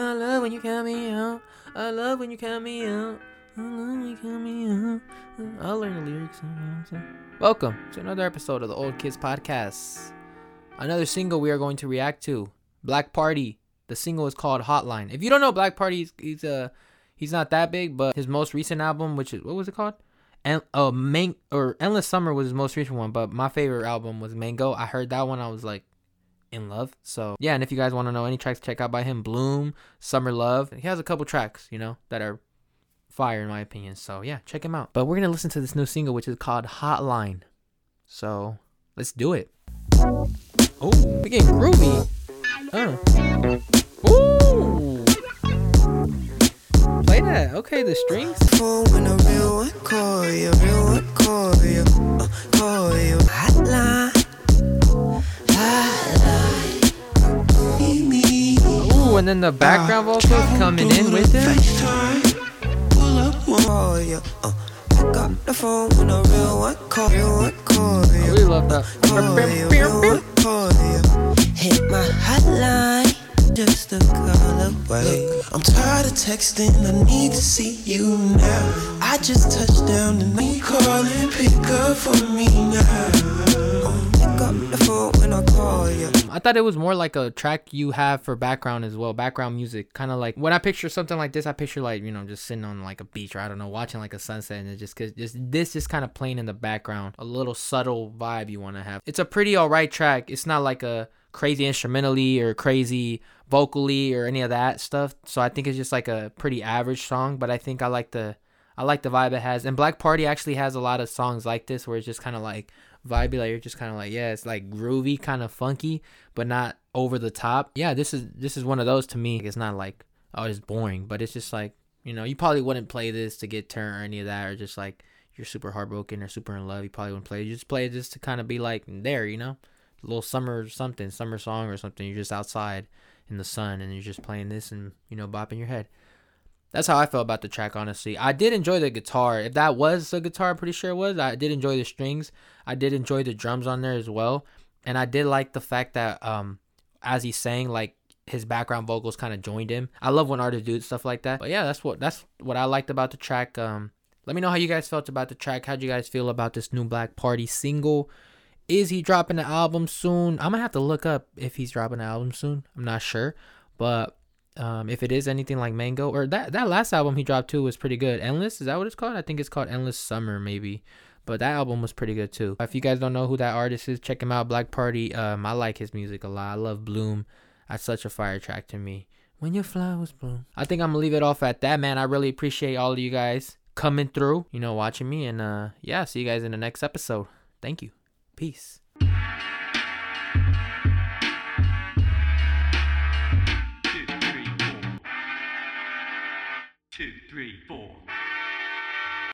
I love when you count me out. I love when you count me out. I love when you count me out. I'll learn the lyrics. Welcome to another episode of the Old Kids Podcast. Another single we are going to react to. Black Party. The single is called Hotline. If you don't know Black Party, he's, he's uh he's not that big, but his most recent album, which is what was it called? And uh, Man- or Endless Summer was his most recent one, but my favorite album was Mango. I heard that one, I was like in love. So yeah, and if you guys want to know any tracks, check out by him, Bloom, Summer Love. He has a couple tracks, you know, that are fire in my opinion. So yeah, check him out. But we're gonna listen to this new single, which is called Hotline. So let's do it. Oh, we getting groovy. Oh. Ooh. Play that. Okay, the strings. And then the background vocals coming in with it. FaceTime. Pull up, call you. Uh, pick up the phone when a real one call, real one call I really love that. Call you, real one call you. Hit my hotline. Just a call away. I'm tired of texting. I need to see you now. I just touched down and I'm calling. Pick up for me now. Thought it was more like a track you have for background as well, background music. Kind of like when I picture something like this, I picture like you know just sitting on like a beach or I don't know, watching like a sunset, and it just cause just this just kind of playing in the background, a little subtle vibe you want to have. It's a pretty alright track. It's not like a crazy instrumentally or crazy vocally or any of that stuff. So I think it's just like a pretty average song, but I think I like the I like the vibe it has. And Black Party actually has a lot of songs like this where it's just kind of like vibey, like you're just kind of like, yeah, it's like groovy, kind of funky, but not over the top. Yeah, this is this is one of those to me. It's not like oh, it's boring, but it's just like you know, you probably wouldn't play this to get turned or any of that, or just like you're super heartbroken or super in love. You probably wouldn't play. it. You just play it just to kind of be like there, you know, a little summer something, summer song or something. You're just outside in the sun and you're just playing this and you know bopping your head. That's how I felt about the track, honestly. I did enjoy the guitar. If that was a guitar, I'm pretty sure it was. I did enjoy the strings. I did enjoy the drums on there as well. And I did like the fact that um as he's saying, like his background vocals kind of joined him. I love when artists do stuff like that. But yeah, that's what that's what I liked about the track. Um let me know how you guys felt about the track. How'd you guys feel about this new Black Party single? Is he dropping an album soon? I'm gonna have to look up if he's dropping an album soon. I'm not sure. But um, if it is anything like Mango or that that last album he dropped too was pretty good. Endless is that what it's called? I think it's called Endless Summer maybe. But that album was pretty good too. If you guys don't know who that artist is, check him out. Black Party. Um, I like his music a lot. I love Bloom. That's such a fire track to me. When your flowers bloom. I think I'm gonna leave it off at that, man. I really appreciate all of you guys coming through, you know, watching me, and uh, yeah, see you guys in the next episode. Thank you. Peace.